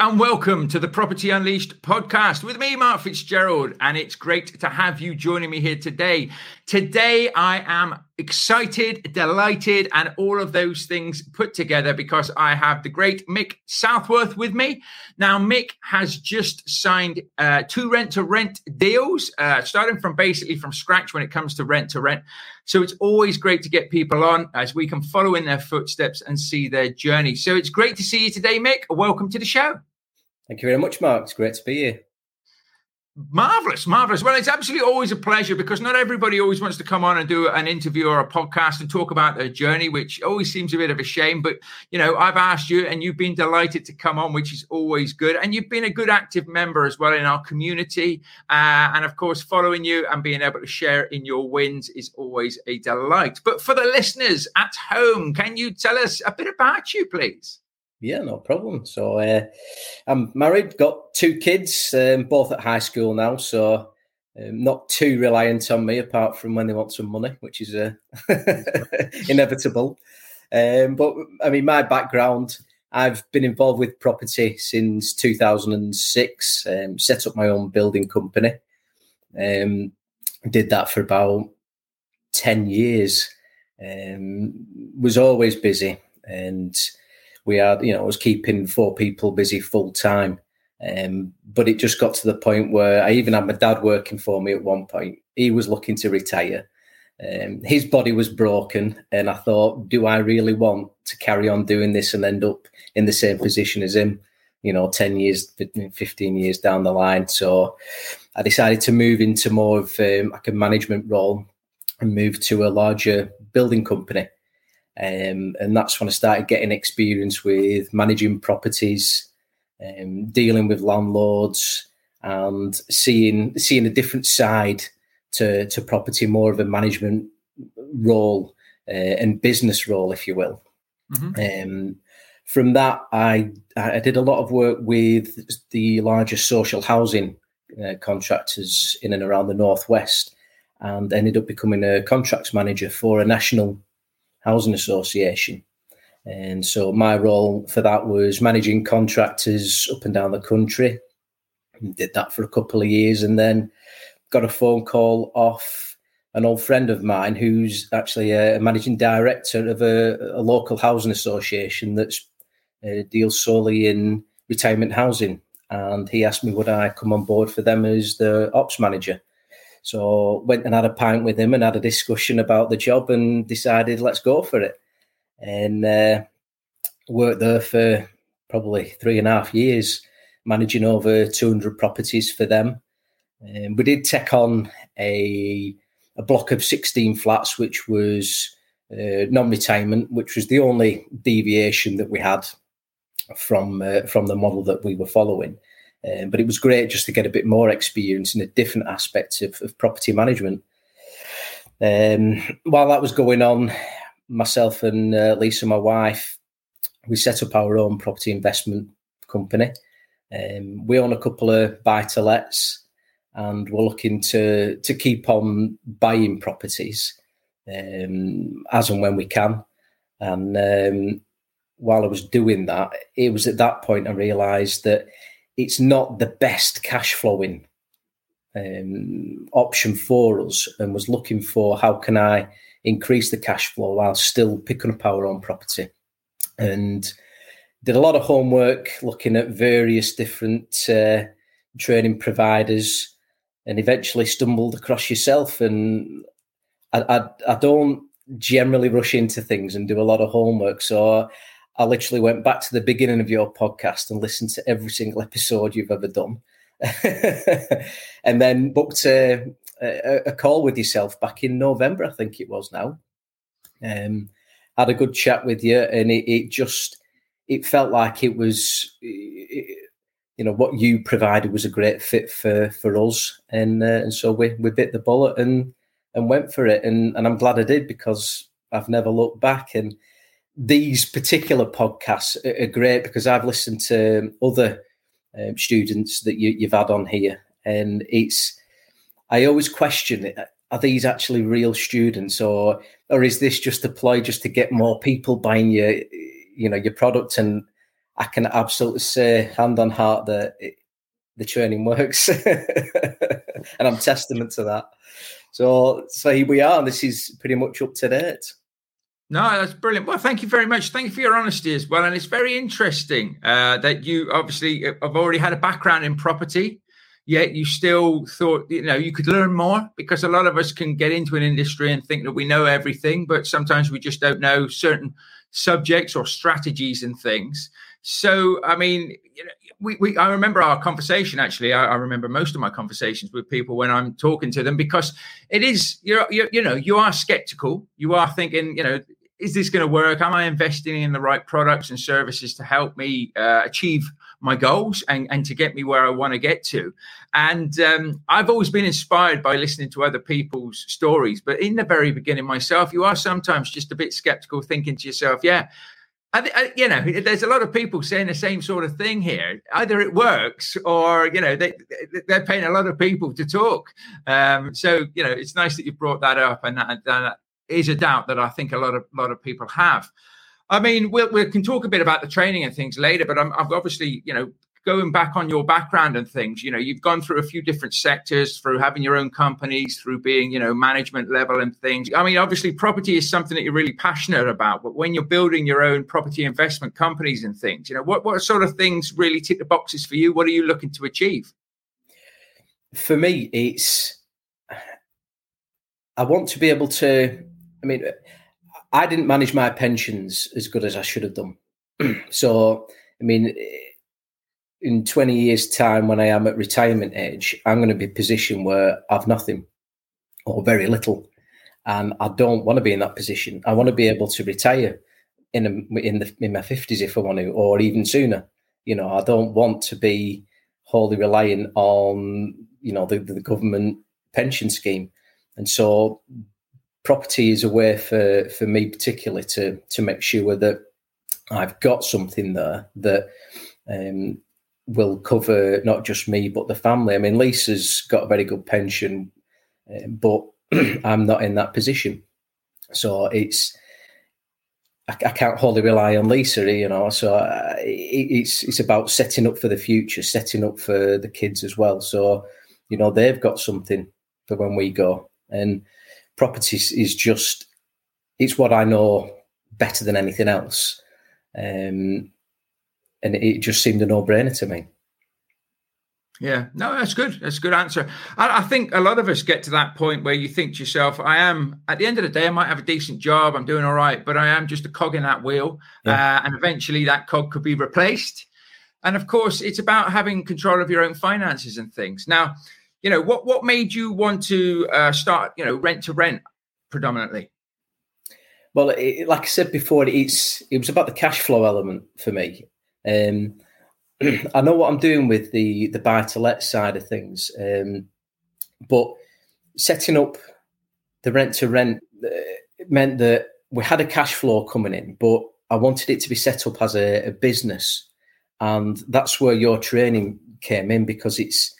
and welcome to the Property Unleashed podcast with me, Mark Fitzgerald. And it's great to have you joining me here today. Today, I am excited, delighted, and all of those things put together because I have the great Mick Southworth with me. Now, Mick has just signed uh, two rent to rent deals, uh, starting from basically from scratch when it comes to rent to rent. So it's always great to get people on as we can follow in their footsteps and see their journey. So it's great to see you today, Mick. Welcome to the show. Thank you very much, Mark. It's great to be here. Marvelous, marvelous. Well, it's absolutely always a pleasure because not everybody always wants to come on and do an interview or a podcast and talk about their journey, which always seems a bit of a shame. But you know, I've asked you, and you've been delighted to come on, which is always good. And you've been a good active member as well in our community, uh, and of course, following you and being able to share in your wins is always a delight. But for the listeners at home, can you tell us a bit about you, please? Yeah, no problem. So uh, I'm married, got two kids, um, both at high school now. So um, not too reliant on me, apart from when they want some money, which is uh, inevitable. Um, but I mean, my background, I've been involved with property since 2006. Um, set up my own building company. Um, did that for about 10 years. Um, was always busy and we had, you know, I was keeping four people busy full time. Um, but it just got to the point where I even had my dad working for me at one point. He was looking to retire. Um, his body was broken, and I thought, do I really want to carry on doing this and end up in the same position as him? You know, ten years, fifteen years down the line. So I decided to move into more of um, like a management role and move to a larger building company. Um, and that's when I started getting experience with managing properties, um, dealing with landlords, and seeing seeing a different side to to property, more of a management role uh, and business role, if you will. Mm-hmm. Um, from that, I I did a lot of work with the largest social housing uh, contractors in and around the northwest, and ended up becoming a contracts manager for a national Housing Association. And so my role for that was managing contractors up and down the country. Did that for a couple of years and then got a phone call off an old friend of mine who's actually a managing director of a, a local housing association that uh, deals solely in retirement housing. And he asked me would I come on board for them as the ops manager. So went and had a pint with him and had a discussion about the job and decided let's go for it. And uh, worked there for probably three and a half years, managing over 200 properties for them. Um, we did take on a a block of 16 flats, which was uh, non-retirement, which was the only deviation that we had from uh, from the model that we were following. Um, but it was great just to get a bit more experience in a different aspect of, of property management. Um, while that was going on, myself and uh, Lisa, my wife, we set up our own property investment company. Um, we own a couple of buy to lets, and we're looking to to keep on buying properties um, as and when we can. And um, while I was doing that, it was at that point I realised that it's not the best cash flowing um, option for us and was looking for how can I increase the cash flow while still picking up our own property. And did a lot of homework looking at various different uh, training providers and eventually stumbled across yourself. And I, I, I don't generally rush into things and do a lot of homework. So I literally went back to the beginning of your podcast and listened to every single episode you've ever done. and then booked a, a, a, call with yourself back in November, I think it was now. Um, had a good chat with you, and it, it just it felt like it was, it, you know, what you provided was a great fit for for us, and uh, and so we we bit the bullet and and went for it, and and I'm glad I did because I've never looked back and these particular podcasts are great because I've listened to other um, students that you, have had on here, and it's I always question. Are these actually real students, or or is this just a ploy just to get more people buying your you know your product? And I can absolutely say, hand on heart, that it, the training works, and I'm testament to that. So, so here we are. This is pretty much up to date. No, that's brilliant. Well, thank you very much. Thank you for your honesty as well. And it's very interesting uh, that you obviously have already had a background in property, yet you still thought you know you could learn more because a lot of us can get into an industry and think that we know everything, but sometimes we just don't know certain subjects or strategies and things. So, I mean, you know, we, we I remember our conversation actually. I, I, remember most of my conversations with people when I'm talking to them because it is you're, you're you know you are skeptical. You are thinking you know is this going to work? Am I investing in the right products and services to help me uh, achieve my goals and, and to get me where I want to get to? And um, I've always been inspired by listening to other people's stories. But in the very beginning myself, you are sometimes just a bit skeptical, thinking to yourself, yeah. I, I, you know, there's a lot of people saying the same sort of thing here. Either it works, or you know, they they're paying a lot of people to talk. Um, so you know, it's nice that you brought that up, and that, that is a doubt that I think a lot of lot of people have. I mean, we'll, we can talk a bit about the training and things later, but I'm, I'm obviously, you know, going back on your background and things. You know, you've gone through a few different sectors, through having your own companies, through being, you know, management level and things. I mean, obviously, property is something that you're really passionate about. But when you're building your own property investment companies and things, you know, what what sort of things really tick the boxes for you? What are you looking to achieve? For me, it's I want to be able to I mean, I didn't manage my pensions as good as I should have done. so, I mean, in 20 years' time, when I am at retirement age, I'm going to be in a position where I've nothing or very little. And I don't want to be in that position. I want to be able to retire in a, in, the, in my 50s if I want to, or even sooner. You know, I don't want to be wholly reliant on, you know, the, the government pension scheme. And so property is a way for for me particularly to to make sure that I've got something there that um, will cover not just me but the family. I mean, Lisa's got a very good pension, uh, but I'm not in that position, so it's. I, I can't wholly rely on Lisa, you know. So it, it's it's about setting up for the future, setting up for the kids as well. So, you know, they've got something for when we go, and properties is just it's what I know better than anything else, um, and it just seemed a no brainer to me. Yeah, no, that's good. That's a good answer. I, I, think a lot of us get to that point where you think to yourself, I am, at the end of the day, I might have a decent job, I'm doing all right, but I am just a cog in that wheel. Yeah. Uh, and eventually that cog could be replaced. And of course, it's about having control of your own finances and things. Now, you know what what made you want to uh, start you know rent to rent predominantly? Well it, like i said before it's it was about the cash flow element for me. Um, i know what i'm doing with the the buy to let side of things um, but setting up the rent to rent uh, meant that we had a cash flow coming in but i wanted it to be set up as a, a business. And that's where your training came in because it's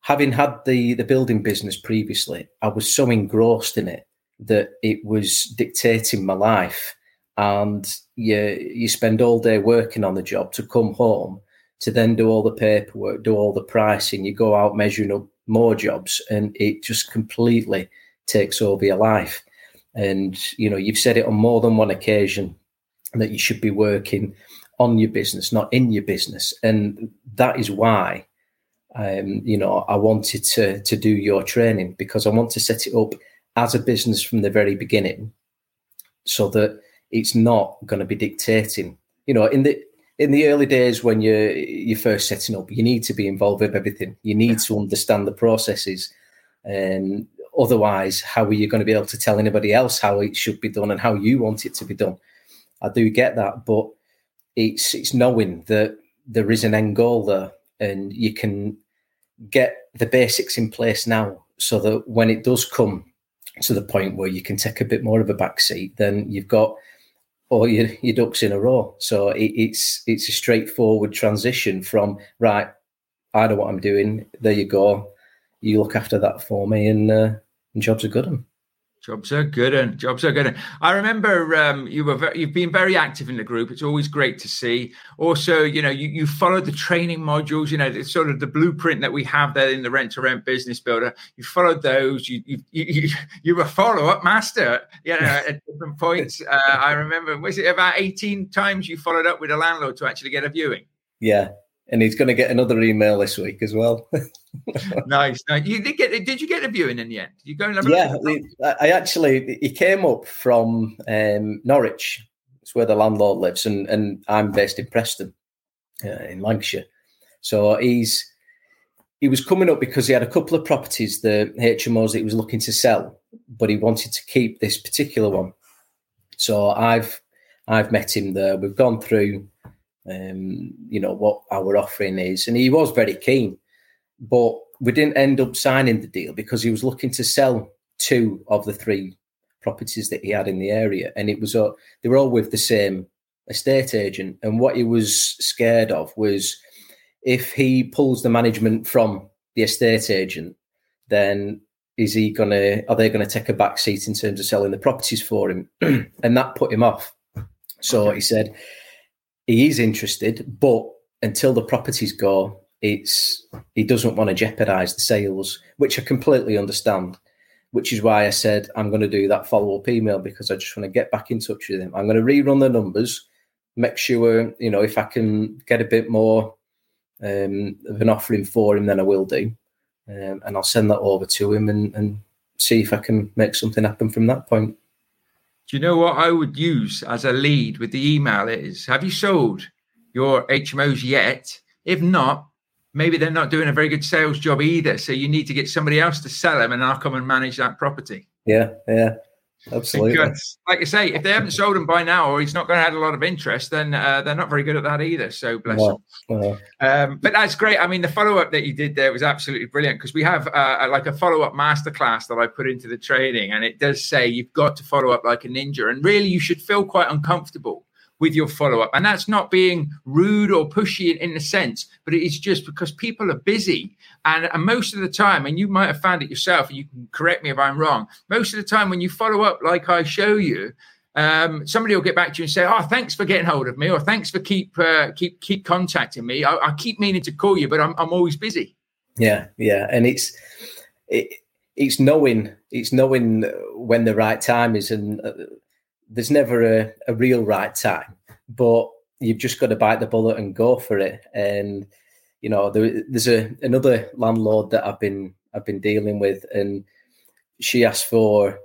having had the the building business previously, I was so engrossed in it that it was dictating my life. And you you spend all day working on the job to come home to then do all the paperwork, do all the pricing. You go out measuring up more jobs, and it just completely takes over your life. And you know, you've said it on more than one occasion that you should be working on your business, not in your business, and that is why um, you know, I wanted to to do your training because I want to set it up as a business from the very beginning, so that it's not going to be dictating. You know, in the in the early days when you're you're first setting up, you need to be involved with everything. You need to understand the processes, and otherwise, how are you going to be able to tell anybody else how it should be done and how you want it to be done? I do get that, but it's it's knowing that there is an end goal there and you can get the basics in place now so that when it does come to the point where you can take a bit more of a back seat, then you've got all your, your ducks in a row. So it, it's it's a straightforward transition from right. I know what I'm doing. There you go. You look after that for me, and, uh, and jobs are good. Jobs are good and jobs are good. I remember um, you were very, you've been very active in the group. It's always great to see. Also, you know, you, you followed the training modules. You know, it's sort of the blueprint that we have there in the rent to rent business builder. You followed those. You you you, you were follow up master. You know, at different points. Uh, I remember was it about eighteen times you followed up with a landlord to actually get a viewing? Yeah, and he's going to get another email this week as well. nice, nice. You did get? Did you get a viewing in the end? Did you go and yeah, I actually he came up from um, Norwich. It's where the landlord lives, and and I'm based in Preston, uh, in Lancashire. So he's he was coming up because he had a couple of properties, the HMOs that he was looking to sell, but he wanted to keep this particular one. So I've I've met him there. We've gone through um, you know, what our offering is. And he was very keen, but we didn't end up signing the deal because he was looking to sell two of the three properties that he had in the area. And it was, uh, they were all with the same estate agent. And what he was scared of was if he pulls the management from the estate agent, then is he gonna are they gonna take a back seat in terms of selling the properties for him? and that put him off. So okay. he said, he is interested, but until the properties go, it's he doesn't want to jeopardize the sales, which I completely understand. Which is why I said I'm going to do that follow up email because I just want to get back in touch with him. I'm going to rerun the numbers, make sure you know if I can get a bit more um, of an offering for him, then I will do, um, and I'll send that over to him and, and see if I can make something happen from that point. Do you know what I would use as a lead with the email is have you sold your HMOs yet? If not, maybe they're not doing a very good sales job either. So you need to get somebody else to sell them and I'll come and manage that property. Yeah, yeah. Absolutely. Because, like I say, if they haven't sold him by now, or he's not going to have a lot of interest, then uh, they're not very good at that either. So bless no, them. No. Um, but that's great. I mean, the follow up that you did there was absolutely brilliant because we have uh, like a follow up masterclass that I put into the training, and it does say you've got to follow up like a ninja, and really you should feel quite uncomfortable with your follow up. And that's not being rude or pushy in, in the sense, but it is just because people are busy. And, and most of the time, and you might have found it yourself, and you can correct me if I'm wrong, most of the time when you follow up like I show you, um, somebody will get back to you and say, "Oh, thanks for getting hold of me," or "Thanks for keep uh, keep keep contacting me. I, I, keep meaning to call you, but I'm I'm always busy." Yeah, yeah, and it's it, it's knowing it's knowing when the right time is, and uh, there's never a, a real right time, but you've just got to bite the bullet and go for it. And you know, there, there's a another landlord that I've been I've been dealing with, and she asked for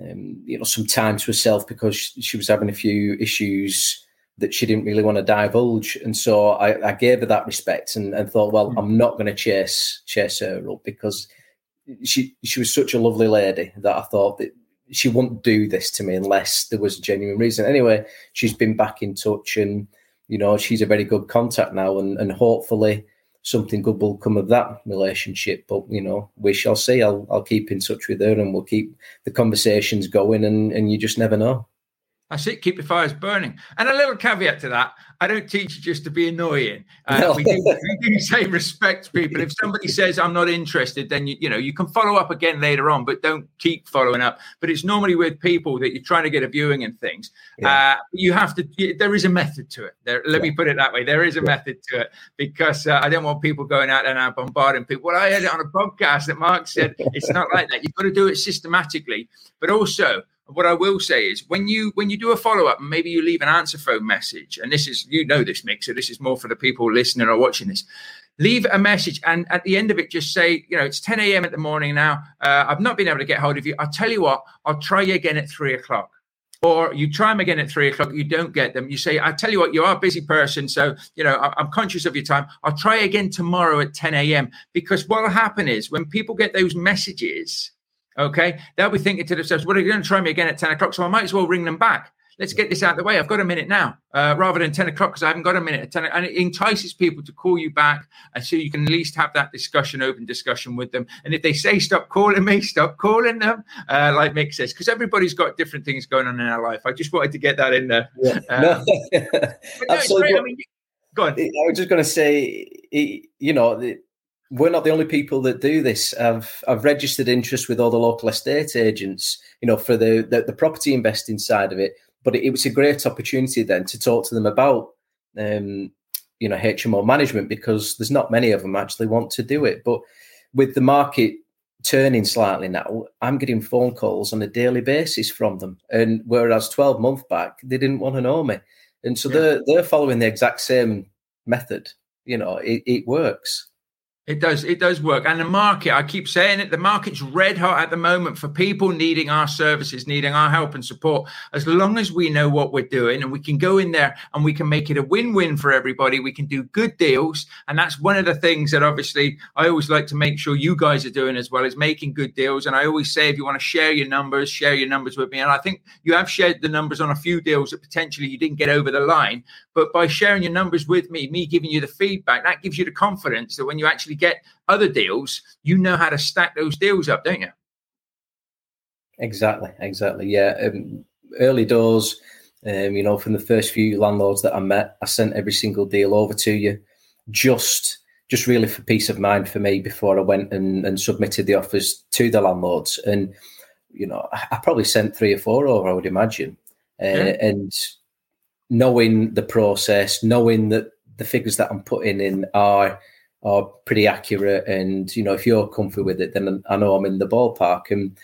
um, you know some time to herself because she was having a few issues that she didn't really want to divulge, and so I, I gave her that respect and, and thought, well, mm-hmm. I'm not going to chase chase her up because she she was such a lovely lady that I thought that she wouldn't do this to me unless there was a genuine reason. Anyway, she's been back in touch and, you know, she's a very good contact now and, and hopefully something good will come of that relationship. But, you know, we shall see. I'll, I'll keep in touch with her and we'll keep the conversations going and, and you just never know. That's it. Keep the fires burning. And a little caveat to that: I don't teach you just to be annoying. Uh, no. we, do, we, do, say respect people. If somebody says I'm not interested, then you you know you can follow up again later on, but don't keep following up. But it's normally with people that you're trying to get a viewing and things. Yeah. Uh, you have to. There is a method to it. There, let yeah. me put it that way. There is a yeah. method to it because uh, I don't want people going out and out bombarding people. Well, I heard it on a podcast that Mark said it's not like that. You've got to do it systematically, but also what I will say is when you when you do a follow up, maybe you leave an answer phone message, and this is you know this mixer. This is more for the people listening or watching this. Leave a message, and at the end of it, just say, you know, it's 10 a.m. at the morning now. Uh, I've not been able to get hold of you. I'll tell you what, I'll try you again at three o'clock. Or you try them again at three o'clock, you don't get them. You say, I tell you what, you are a busy person. So, you know, I'm conscious of your time. I'll try again tomorrow at 10 a.m. Because what will happen is when people get those messages, Okay. They'll be thinking to themselves, well, they're going to try me again at 10 o'clock. So I might as well ring them back. Let's get this out of the way. I've got a minute now, uh, rather than 10 o'clock because I haven't got a minute at 10. And it entices people to call you back. And so you can at least have that discussion, open discussion with them. And if they say, stop calling me, stop calling them, uh, like Mick says, because everybody's got different things going on in their life. I just wanted to get that in there. Yeah. Um, no. no, Absolutely. I mean, go on. I was just going to say, you know, we're not the only people that do this. I've I've registered interest with all the local estate agents, you know, for the the, the property investing side of it. But it, it, was a great opportunity then to talk to them about, um, you know, HMO management because there's not many of them actually want to do it. But with the market turning slightly now, I'm getting phone calls on a daily basis from them, and whereas 12 months back they didn't want to know me, and so yeah. they're they're following the exact same method. You know, it, it works. It does. It does work. And the market, I keep saying it, the market's red hot at the moment for people needing our services, needing our help and support. As long as we know what we're doing and we can go in there and we can make it a win win for everybody, we can do good deals. And that's one of the things that obviously I always like to make sure you guys are doing as well is making good deals. And I always say, if you want to share your numbers, share your numbers with me. And I think you have shared the numbers on a few deals that potentially you didn't get over the line. But by sharing your numbers with me, me giving you the feedback, that gives you the confidence that when you actually get other deals, you know how to stack those deals up, don't you? Exactly, exactly. Yeah. Um, early doors, um, you know, from the first few landlords that I met, I sent every single deal over to you just just really for peace of mind for me before I went and, and submitted the offers to the landlords. And, you know, I, probably sent three or four over, I would imagine. Uh, yeah. And knowing the process, knowing that the figures that I'm putting in are are pretty accurate. And, you know, if you're comfy with it, then I know I'm in the ballpark. And,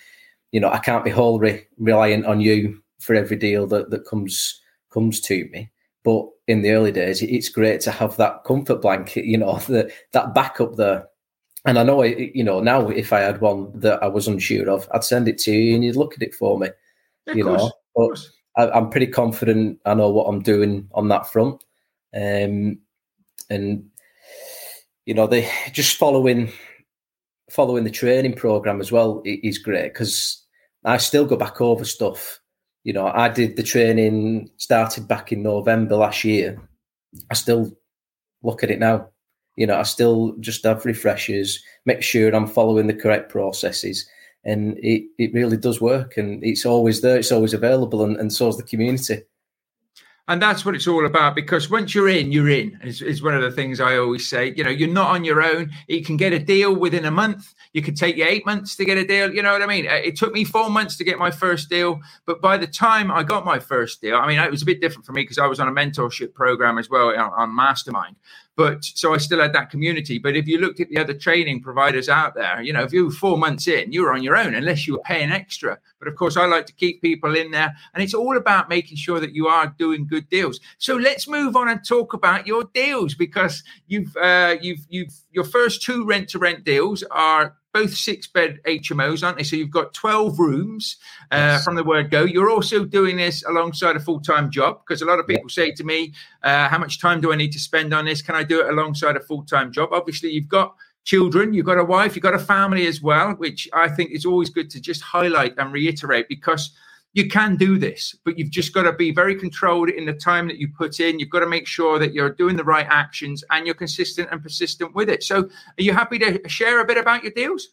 you know, I can't be wholly reliant on you for every deal that, that comes comes to me. But in the early days, it's great to have that comfort blanket, you know, the, that backup there. And I know, you know, now if I had one that I was unsure of, I'd send it to you and you'd look at it for me, yeah, you know. But I, am pretty confident I know what I'm doing on that front. Um, and you know, they just following following the training program as well is great because I still go back over stuff. You know, I did the training started back in November last year. I still look at it now. You know, I still just have refreshers, make sure I'm following the correct processes. And it, it really does work and it's always there, it's always available, and, and so is the community and that's what it's all about because once you're in you're in is, is one of the things i always say. You know you're not on your own. You can get a deal within a month. You could take you eight months to get a deal. You know what i mean? It took me four months to get my first deal. But by the time i got my first deal i mean it was a bit different for me because i was on a mentorship program as well on, on mastermind. But so I still had that community. But if you looked at the other training providers out there, you know, if you were four months in, you were on your own unless you were paying extra. But of course, I like to keep people in there, and it's all about making sure that you are doing good deals. So let's move on and talk about your deals because you've uh, you've you've your first two rent to rent deals are both six bed HMOs, aren't they? So you've got 12 rooms uh, yes. from the word go. You're also doing this alongside a full time job because a lot of people say to me, uh, How much time do I need to spend on this? Can I do it alongside a full time job? Obviously, you've got children, you've got a wife, you've got a family as well, which I think is always good to just highlight and reiterate because you can do this, but you've just got to be very controlled in the time that you put in. You've got to make sure that you're doing the right actions and you're consistent and persistent with it. So, are you happy to share a bit about your deals?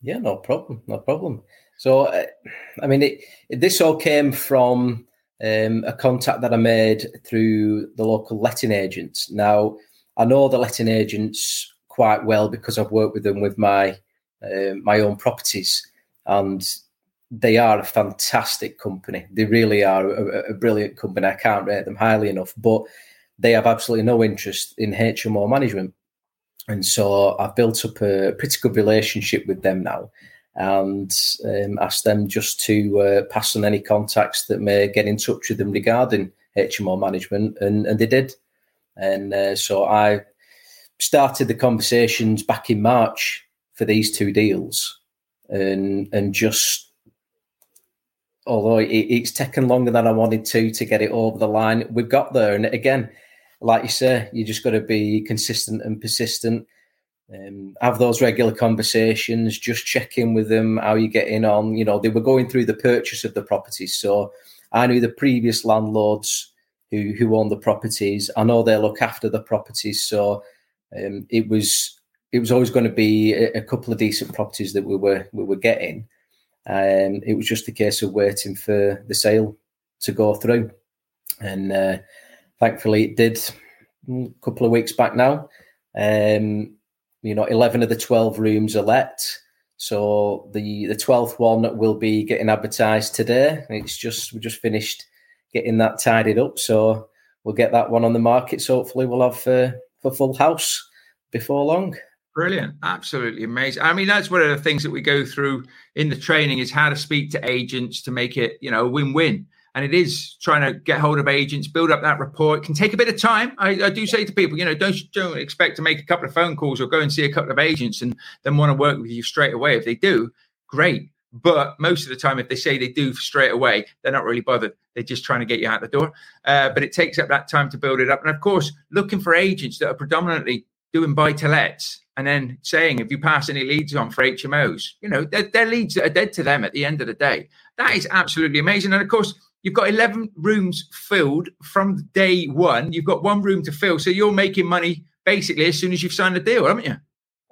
Yeah, no problem, no problem. So, uh, I mean, it, it, this all came from um, a contact that I made through the local letting agents. Now, I know the letting agents quite well because I've worked with them with my uh, my own properties, and they are a fantastic company. They really are a, a, brilliant company. I can't rate them highly enough, but they have absolutely no interest in HMO management. And so I've built up a pretty good relationship with them now and um, asked them just to uh, pass on any contacts that may get in touch with them regarding HMO management. And, and they did. And uh, so I started the conversations back in March for these two deals and, and just although it, it's taken longer than I wanted to to get it over the line, we've got there. And again, like you say, you just got to be consistent and persistent. Um, have those regular conversations, just check in with them, how you getting on. You know, they were going through the purchase of the properties. So I knew the previous landlords who, who owned the properties. I know they look after the properties. So um, it was it was always going to be a, a couple of decent properties that we were we were getting. Um, it was just a case of waiting for the sale to go through. And uh, thankfully it did a couple of weeks back now. Um, you know, 11 of the 12 rooms are let. So the the 12th one will be getting advertised today. It's just we just finished getting that tidied up. So we'll get that one on the market. So hopefully we'll have uh, a full house before long. Brilliant. Absolutely amazing. I mean, that's one of the things that we go through in the training is how to speak to agents to make it, you know, win-win. And it is trying to get hold of agents, build up that rapport. Can take a bit of time. I, I do say to people, you know, don't don't expect to make a couple of phone calls or go and see a couple of agents and then want to work with you straight away. If they do, great. But most of the time, if they say they do straight away, they're not really bothered. They're just trying to get you out the door. Uh, but it takes up that time to build it up. And of course, looking for agents that are predominantly doing buy to lets and then saying if you pass any leads on for HMOs, you know, they're, they're, leads that are dead to them at the end of the day. That is absolutely amazing. And of course, you've got 11 rooms filled from day one. You've got one room to fill. So you're making money basically as soon as you've signed the deal, haven't you?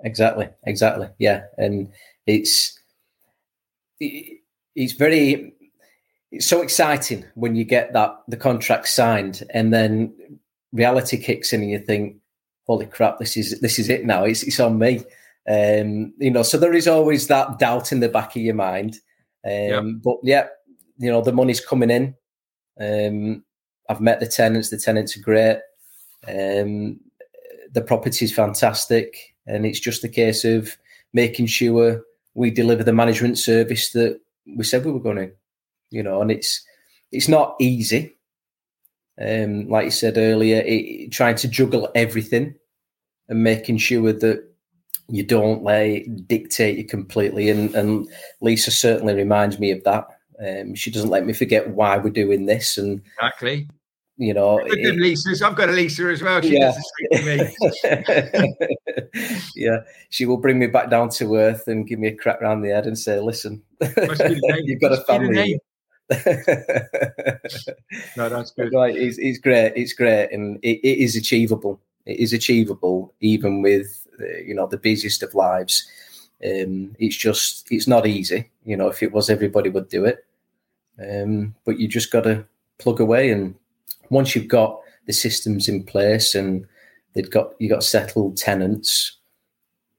Exactly. Exactly. Yeah. And it's, it's very, it's so exciting when you get that, the contract signed and then reality kicks in and you think, holy crap, this is this is it now. It's it's on me. Um, you know, so there is always that doubt in the back of your mind. Um, yep. But yeah, you know, the money's coming in. Um, I've met the tenants. The tenants are great. Um, the property is fantastic, and it's just a case of making sure we deliver the management service that we said we were going to. You know, and it's it's not easy. Um, like you said earlier, it, trying to juggle everything and making sure that you don't let it dictate you completely. And, and Lisa certainly reminds me of that. Um, she doesn't let me forget why we're doing this. And exactly, you know, it, Lisa's. I've got a Lisa as well. She yeah. yeah, she will bring me back down to earth and give me a crack around the head and say, "Listen, you've got a family." no, that's good. Right, it's, it's great. It's great, and it, it is achievable is achievable even with uh, you know the busiest of lives. Um, it's just it's not easy. You know, if it was, everybody would do it. Um, but you just got to plug away, and once you've got the systems in place and they've got you got settled tenants,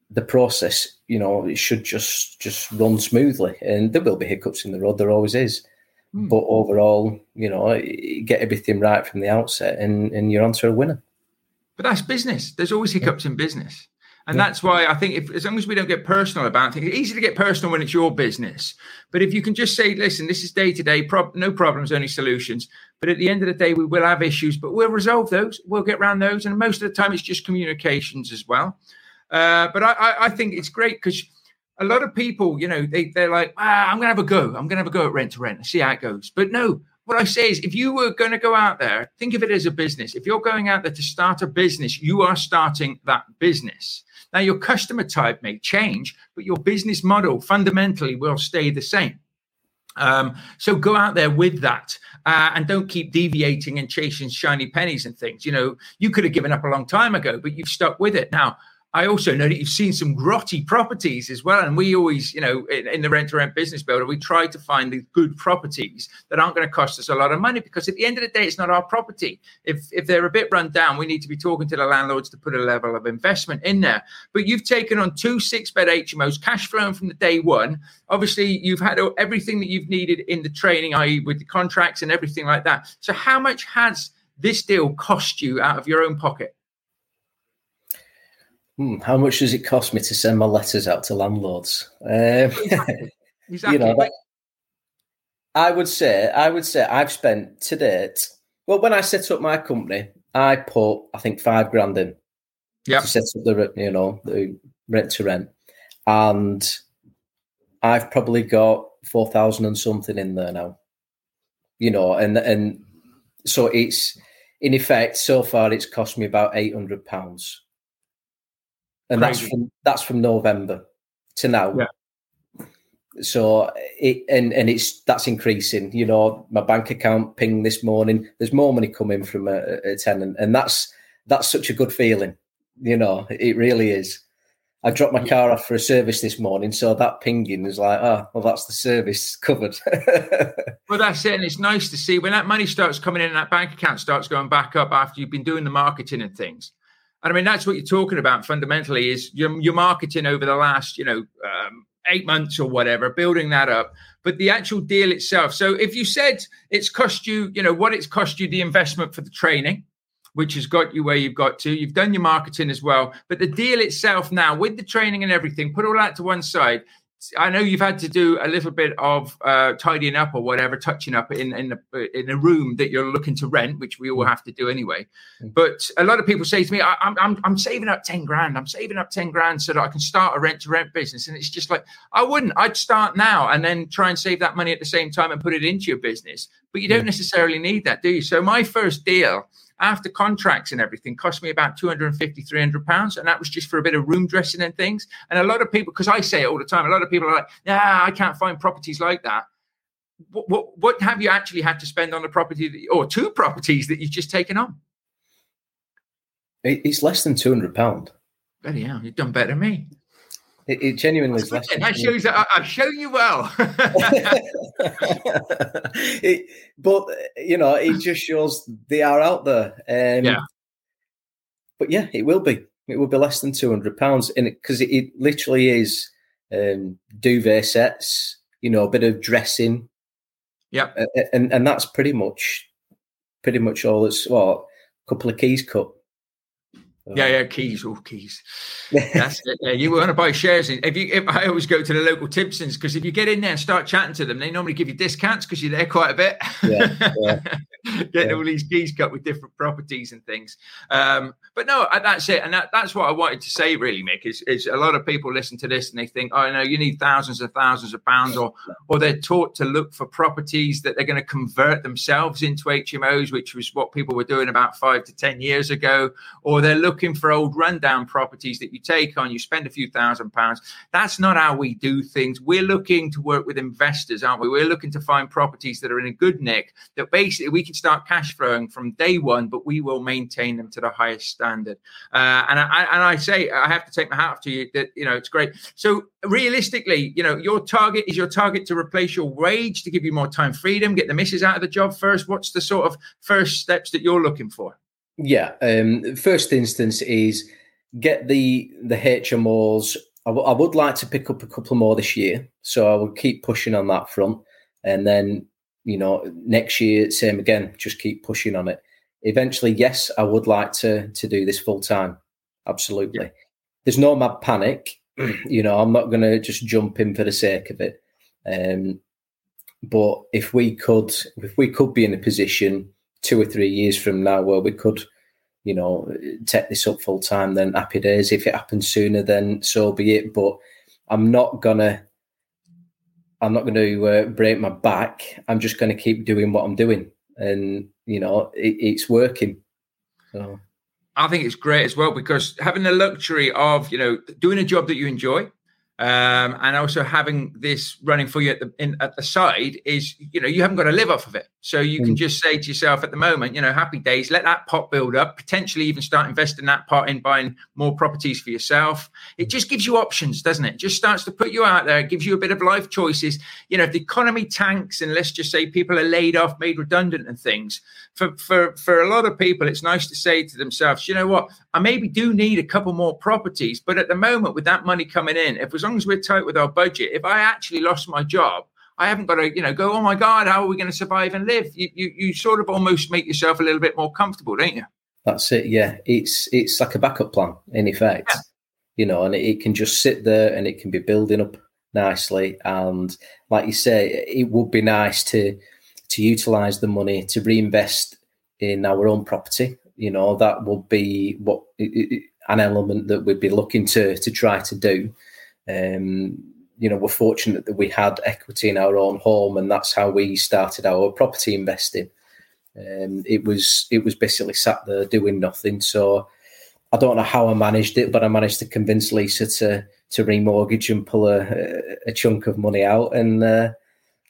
the process, you know, it should just just run smoothly. And there will be hiccups in the road. There always is. Mm. But overall, you know, get everything right from the outset, and and you're onto a winner. But that's business. There's always hiccups in business. And yeah. that's why I think if as long as we don't get personal about it, it's easy to get personal when it's your business. But if you can just say, listen, this is day to day, no problems, only solutions. But at the end of the day, we will have issues, but we'll resolve those. We'll get around those. And most of the time, it's just communications as well. Uh, but I, I, I, think it's great because a lot of people, you know, they, they're like, ah, I'm going to have a go. I'm going to have a go at rent to rent and see how it goes. But no, what I say is, if you were going to go out there, think of it as a business. If you're going out there to start a business, you are starting that business. Now, your customer type may change, but your business model fundamentally will stay the same. Um, so go out there with that uh, and don't keep deviating and chasing shiny pennies and things. You know, you could have given up a long time ago, but you've stuck with it. Now, I also know that you've seen some grotty properties as well. And we always, you know, in, in the rent to rent business builder, we try to find the good properties that aren't going to cost us a lot of money because at the end of the day, it's not our property. If, if they're a bit run down, we need to be talking to the landlords to put a level of investment in there. But you've taken on two six bed HMOs, cash flowing from the day one. Obviously, you've had everything that you've needed in the training, i.e., with the contracts and everything like that. So, how much has this deal cost you out of your own pocket? Hmm, how much does it cost me to send my letters out to landlords? Um, exactly. exactly. You know, that, I would say, I would say, I've spent to date. Well, when I set up my company, I put I think five grand in to set up the you know the rent to rent, and I've probably got four thousand and something in there now. You know, and and so it's in effect so far it's cost me about eight hundred pounds and Crazy. that's from that's from November to now. Yeah. So it and and it's that's increasing. You know, my bank account ping this morning. There's more money coming from a, a tenant, and that's that's such a good feeling. You know, it really is. I dropped my car off for a service this morning, so that pinging is like, oh, well, that's the service covered. well, that's it, and it's nice to see when that money starts coming in and that bank account starts going back up after you've been doing the marketing and things And I mean, that's what you're talking about fundamentally is your, your marketing over the last, you know, um, eight months or whatever, building that up. But the actual deal itself. So if you said it's cost you, you know, what it's cost you the investment for the training, which has got you where you've got to, you've done your marketing as well. But the deal itself now, with the training and everything, put all that to one side. I know you've had to do a little bit of uh, tidying up or whatever, touching up in in a, in a room that you're looking to rent, which we all mm. have to do anyway. Mm. But a lot of people say to me, I, am I'm I'm saving up ten grand. I'm saving up ten grand so that I can start a rent to rent business." And it's just like I wouldn't. I'd start now and then try and save that money at the same time and put it into your business. But you don't necessarily need that, do you? So my first deal after contracts and everything cost me about 250 300 pounds and that was just for a bit of room dressing and things. And a lot of people because i say it all the time a lot of people are like yeah i can't find properties like that. What, what, what have you actually had to spend on a property that, or two properties that you've just taken on? It's less than 200 pound. Hell, you've done better than me. It, it genuinely is. That shows that I've shown you well. it, but you know, it just shows they are out there. Um, yeah. But yeah, it will be. It will be less than two hundred pounds, and because it, it, it, literally is um, duvet sets. You know, a bit of dressing. Yeah. and and that's pretty much, pretty much all. It's well, a couple of keys cut yeah, yeah, keys, oh keys. That's it. Yeah, you want to buy shares. In, if you, if I always go to the local Timpsons because if you get in there and start chatting to them, they normally give you discounts because you're there quite a bit. Yeah, yeah. Getting yeah. all these keys cut with different properties and things. Um, but no, uh, that's it, and that, that's what I wanted to say. Really, Mick is, is a lot of people listen to this and they think, oh no, you need thousands and thousands of pounds, or or they're taught to look for properties that they're going to convert themselves into HMOs, which was what people were doing about five to ten years ago, or they're looking looking for old rundown properties that you take on, you spend a few thousand pounds. That's not how we do things. We're looking to work with investors, aren't we? We're looking to find properties that are in a good nick that basically we can start cash flowing from day one, but we will maintain them to the highest standard. Uh, and I and I say I have to take my hat off to you that you know it's great. So realistically, you know, your target is your target to replace your wage to give you more time freedom, get the misses out of the job first. What's the sort of first steps that you're looking for? Yeah. Um, first instance is get the the HMOs. I, w- I would like to pick up a couple more this year, so I will keep pushing on that front, and then you know next year same again. Just keep pushing on it. Eventually, yes, I would like to to do this full time. Absolutely. Yeah. There's no mad panic. you know, I'm not going to just jump in for the sake of it. Um, but if we could, if we could be in a position two or three years from now where we could, you know, take this up full time, then happy days. If it happens sooner, then so be it. But I'm not gonna, I'm not to uh, break my back. I'm just to keep doing what I'm doing, and you know, it, it's working. So. I think it's great as well because having the luxury of you know doing a job that you enjoy, um, and also having this running for you at the in, at the side is you know you haven't got to live off of it so you mm. can just say to yourself at the moment you know happy days let that pot build up potentially even start investing that pot in buying more properties for yourself it just gives you options doesn't it? it just starts to put you out there it gives you a bit of life choices you know if the economy tanks and let's just say people are laid off made redundant and things for for for a lot of people it's nice to say to themselves you know what i maybe do need a couple more properties but at the moment with that money coming in if as long as we're tight with our budget, if I actually lost my job, I haven't got to, you know, go, oh my God, how are we going to survive and live? You, you, you sort of almost make yourself a little bit more comfortable, don't you? That's it. Yeah. It's, it's like a backup plan in effect, yeah. you know, and it, it can just sit there and it can be building up nicely. And like you say, it would be nice to, to utilize the money to reinvest in our own property. You know, that would be what an element that we'd be looking to, to try to do. Um, you know, we're fortunate that we had equity in our own home, and that's how we started our property investing. Um, it was it was basically sat there doing nothing. So I don't know how I managed it, but I managed to convince Lisa to to remortgage and pull a, a chunk of money out, and uh,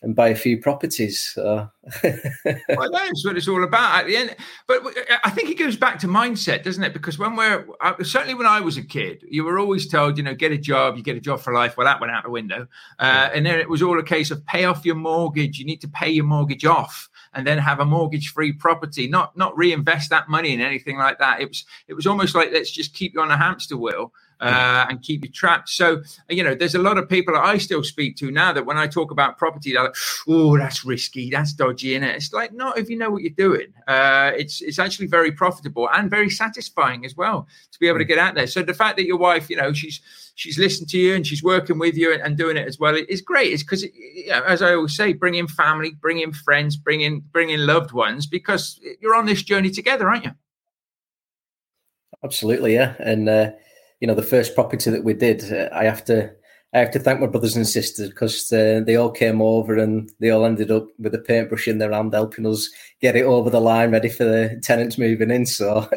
and buy a few properties. So. well, that's what it's all about at the end. But I think it goes back to mindset, doesn't it? Because when we're uh, certainly when I was a kid, you were always told, you know, get a job, you get a job for life. Well, that went out the window, uh, and then it was all a case of pay off your mortgage. You need to pay your mortgage off and then have a mortgage-free property, not not reinvest that money in anything like that. It was it was almost like let's just keep you on a hamster wheel uh, and keep you trapped. So, you know, there's a lot of people that I still speak to now that when I talk about property, they're like, oh, that's risky, that's dodgy, in it. It's like, not if you know what you're doing. Uh, it's it's actually very profitable and very satisfying as well to be able to get out there. So the fact that your wife, you know, she's she's listened to you and she's working with you and, and doing it as well is great. It's because, you know, as I always say, bring in family, bring in friends, bring in bring in loved ones because you're on this journey together, aren't you? Absolutely, yeah, and. Uh you know the first property that we did, uh, I have to I have to thank my brothers and sisters because uh, they all came over and they all ended up with a paintbrush in their hand, helping us get it over the line, ready for the tenants moving in. So,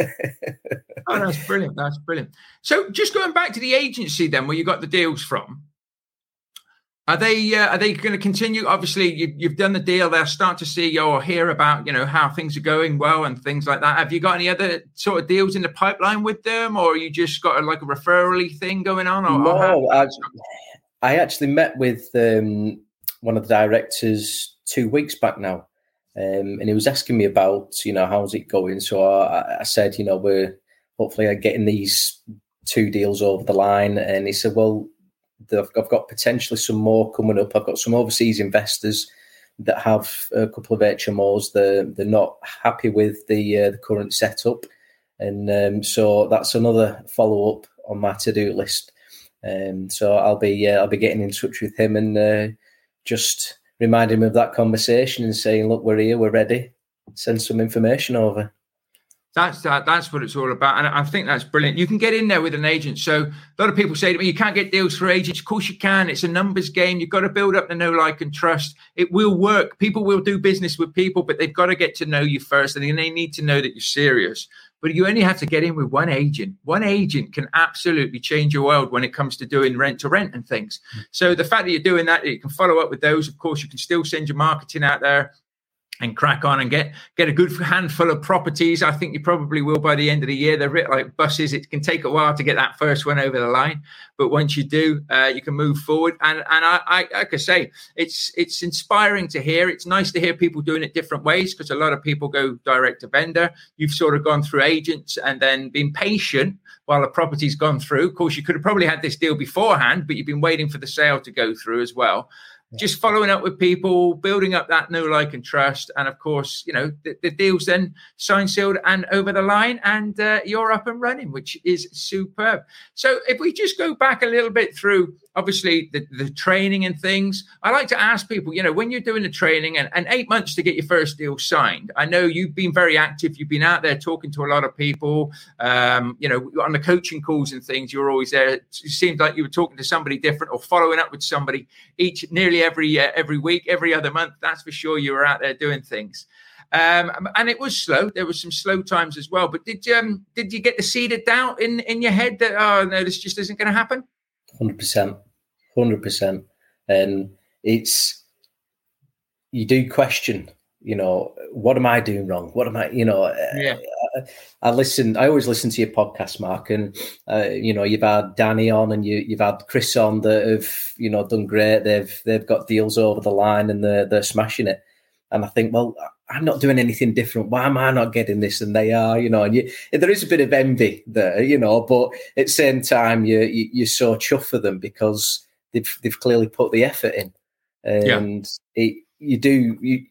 oh, that's brilliant! That's brilliant. So, just going back to the agency, then, where you got the deals from, are they uh, are they going to continue? Obviously, you, you've done the deal. They'll start to see or hear about you know how things are going well and things like that. Have you got any other sort of deals in the pipeline with them, or you just got a, like a referral thing going on? Or, no, I, I, actually met with um, one of the directors two weeks back now, um, and he was asking me about you know how's it going. So I, I said you know we're hopefully getting these two deals over the line, and he said well I've got potentially some more coming up. I've got some overseas investors that have a couple of HMOs. They're they're not happy with the uh, the current setup, and um, so that's another follow up on my to do list. Um, so I'll be uh, I'll be getting in touch with him and uh, just reminding him of that conversation and saying, look, we're here, we're ready. Send some information over. That's that, that's what it's all about, and I think that's brilliant. You can get in there with an agent. So a lot of people say to me, "You can't get deals for agents." Of course you can. It's a numbers game. You've got to build up the know, like, and trust. It will work. People will do business with people, but they've got to get to know you first, and they need to know that you're serious. But you only have to get in with one agent. One agent can absolutely change your world when it comes to doing rent to rent and things. Hmm. So the fact that you're doing that, you can follow up with those. Of course, you can still send your marketing out there and crack on and get get a good handful of properties. I think you probably will by the end of the year. They're like buses. It can take a while to get that first one over the line, but once you do, uh, you can move forward. And and I, I like I say, it's it's inspiring to hear. It's nice to hear people doing it different ways because a lot of people go direct to vendor. You've sort of gone through agents and then been patient while the property's gone through. Of course, you could have probably had this deal beforehand, but you've been waiting for the sale to go through as well just following up with people, building up that know, like, and trust. And of course, you know, the, the deal's then signed, sealed, and over the line, and uh, you're up and running, which is superb. So if we just go back a little bit through, obviously, the, the training and things, I like to ask people, you know, when you're doing the training and, and eight months to get your first deal signed, I know you've been very active. You've been out there talking to a lot of people, um, you know, on the coaching calls and things, you're always there. It seemed like you were talking to somebody different or following up with somebody each nearly every uh, every week, every other month. That's for sure. You were out there doing things, um, and it was slow. There was some slow times as well. But did you um, did you get the seed of doubt in in your head that oh no, this just isn't going to happen? Hundred percent, hundred percent, and it's you do question you know, what am I doing wrong? What am I, you know, yeah. I, I, listen, I always listen to your podcast, Mark, and, uh, you know, you've had Danny on and you, you've had Chris on that have, you know, done great. They've, they've got deals over the line and they're, they're smashing it. And I think, well, I'm not doing anything different. Why am I not getting this? And they are, you know, and you, there is a bit of envy there, you know, but at the same time, you, you, you're so chuffed for them because they've, they've clearly put the effort in. And yeah. it, you do, you,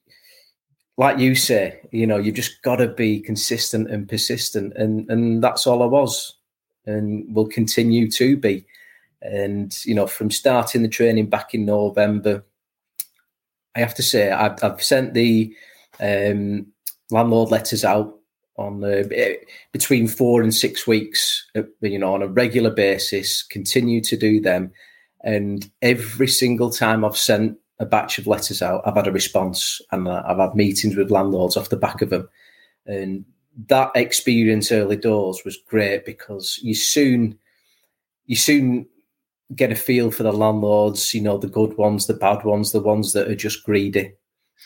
like you say, you know, you've just got to be consistent and persistent, and and that's all I was, and will continue to be. And you know, from starting the training back in November, I have to say I've, I've sent the um, landlord letters out on uh, between four and six weeks, uh, you know, on a regular basis. Continue to do them, and every single time I've sent a batch of letters out, I've had a response and uh, I've had meetings with landlords off the back of them. And that experience early doors was great because you soon, you soon get a feel for the landlords, you know, the good ones, the bad ones, the ones that are just greedy.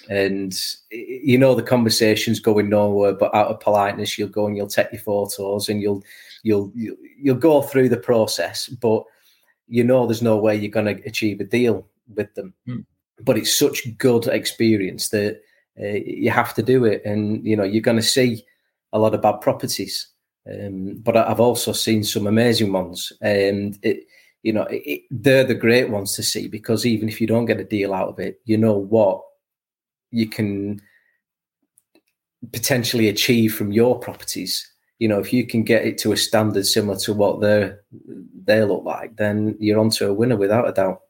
And you know the conversation's going nowhere, but out of politeness, you'll go and you'll take your photos and you'll you'll you'll, you'll go through the process, but you know there's no way you're going to achieve a deal with them. Mm. But it's such good experience that uh, you have to do it, and you know you're going to see a lot of bad properties. Um, but I've also seen some amazing ones, and it, you know it, they're the great ones to see because even if you don't get a deal out of it, you know what you can potentially achieve from your properties. You know, if you can get it to a standard similar to what they they look like, then you're onto a winner without a doubt.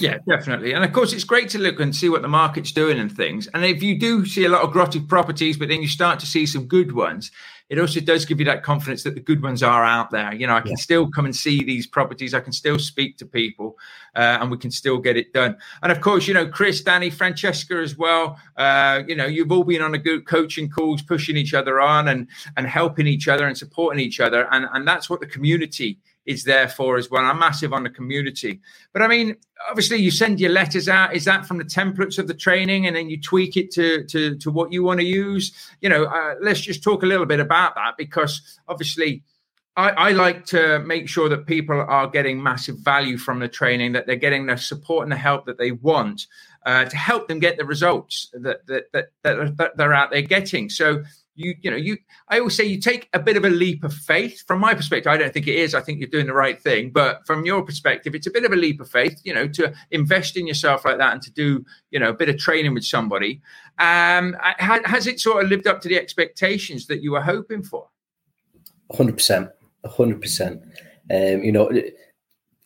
Yeah, definitely. And of course, it's great to look and see what the market's doing and things. And if you do see a lot of grotty properties, but then you start to see some good ones, it also does give you that confidence that the good ones are out there. You know, I can yeah. still come and see these properties. I can still speak to people, uh, and we can still get it done. And of course, you know, Chris, Danny, Francesca as well. Uh, you know, you've all been on a good coaching calls, pushing each other on, and and helping each other and supporting each other. And and that's what the community is there for as well. I'm massive on the community. But I mean, obviously you send your letters out. Is that from the templates of the training and then you tweak it to to, to what you want to use? You know, uh, let's just talk a little bit about that because obviously I, I, like to make sure that people are getting massive value from the training, that they're getting the support and the help that they want uh, to help them get the results that that, that that that they're out there getting. So you you know you i always say you take a bit of a leap of faith. From my perspective i don't think it is. I think you're doing the right thing. But from your perspective it's a bit of a leap of faith you know to invest in yourself like that and to do you know a bit of training with somebody. Um has it sort of lived up to the expectations that you were hoping for? 100% 100% um you know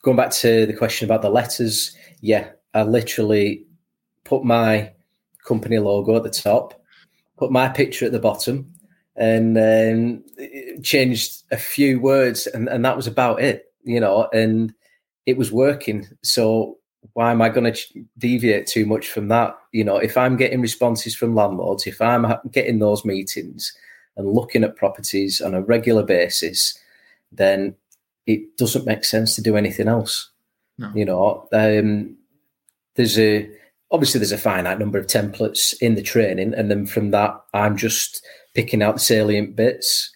going back to the question about the letters yeah i literally put my company logo at the top put my picture at the bottom and um, changed a few words, and, and that was about it, you know, and it was working. So why am I going to deviate too much from that? You know, if I'm getting responses from landlords, if I'm getting those meetings and looking at properties on a regular basis, then it doesn't make sense to do anything else. No. You know, um, there's a obviously there's a finite number of templates in the training, and then from that, I'm just picking out the salient bits,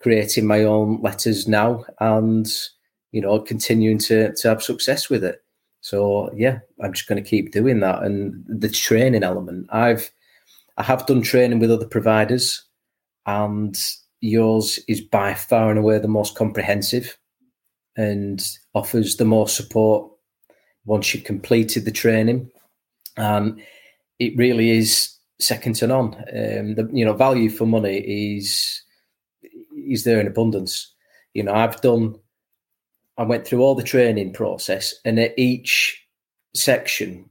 creating my own letters now, and you know, continuing to to have success with it. So yeah, I'm just going to keep doing that. And the training element, I've I have done training with other providers, and yours is by far and away the most comprehensive and offers the more support once you've completed the training and it really is second to none. Um, the you know value for money is is there in abundance. You know, I've done. I went through all the training process, and at each section,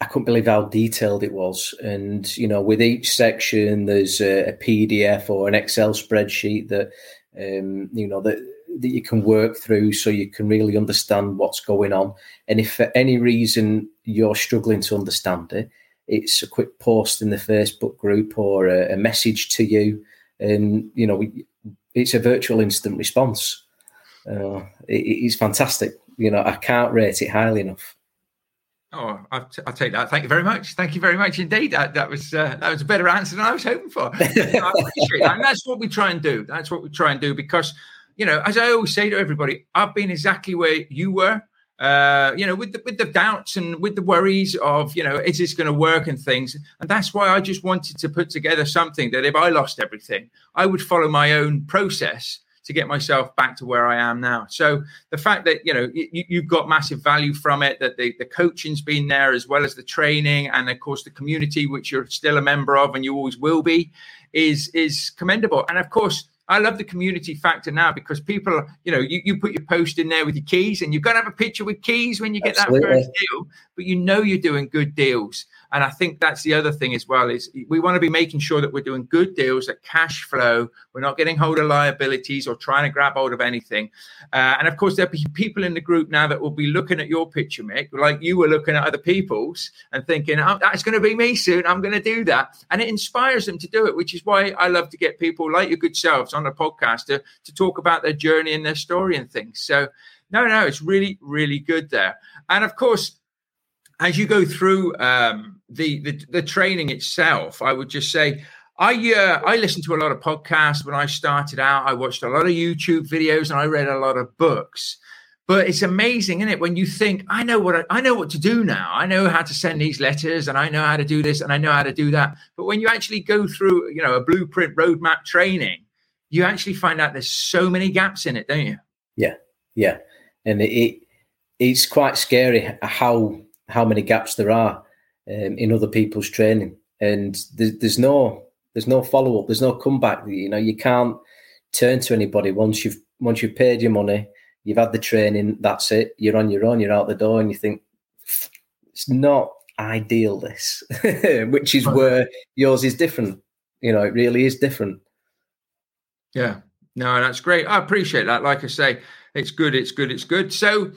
I couldn't believe how detailed it was. And you know, with each section, there's a, a PDF or an Excel spreadsheet that um, you know that that you can work through so you can really understand what's going on. And if for any reason you're struggling to understand it, it's a quick post in the Facebook group or a, a message to you, and you know it's a virtual instant response. Uh, it, it's fantastic. You know, I can't rate it highly enough. Oh, I'll, t- I'll, take that. Thank you very much. Thank you very much indeed. That, that was uh, that was a better answer than I was hoping for. I appreciate that. And that's what we try and do. That's what we try and do because you know, as I always say to everybody, I've been exactly where you were. Uh, you know, with the with the doubts and with the worries of, you know, is this going to work and things. And that's why I just wanted to put together something that if I lost everything, I would follow my own process to get myself back to where I am now. So the fact that you know you, have got massive value from it, that the, the coaching's been there as well as the training, and of course the community, which you're still a member of and you always will be, is is commendable. And of course I love the community factor now because people, you know, you, you put your post in there with your keys and you've got to have a picture with keys when you get Absolutely. that first deal, but you know you're doing good deals. And I think that's the other thing as well is we want to be making sure that we're doing good deals that cash flow. We're not getting hold of liabilities or trying to grab hold of anything. Uh, and of course, there'll be people in the group now that will be looking at your picture, Mick, like you were looking at other people's and thinking, oh, that's going to be me soon. I'm going to do that. And it inspires them to do it, which is why I love to get people like your good selves on a podcast to, to talk about their journey and their story and things. So No, no, it's really, really good there. And of course, as you go through um, the, the the training itself, I would just say I uh, I listened to a lot of podcasts when I started out. I watched a lot of YouTube videos and I read a lot of books. But it's amazing, isn't it? When you think, I know what I, I, know what to do now. I know how to send these letters, and I know how to do this, and I know how to do that. But when you actually go through, you know, a blueprint roadmap training, you actually find out there's so many gaps in it, don't you? Yeah, yeah, and it, it it's quite scary how how many gaps there are um, in other people's training, and there's, there's no there's no follow up, there's no comeback. You know, you can't turn to anybody once you've once you've paid your money you've had the training, that's it, you're on your own, you're out the door, and you think it's not ideal, this, which is where yours is different. You know, it really is different. Yeah, no, that's great. I appreciate that. Like I say, it's good, it's good, it's good. So,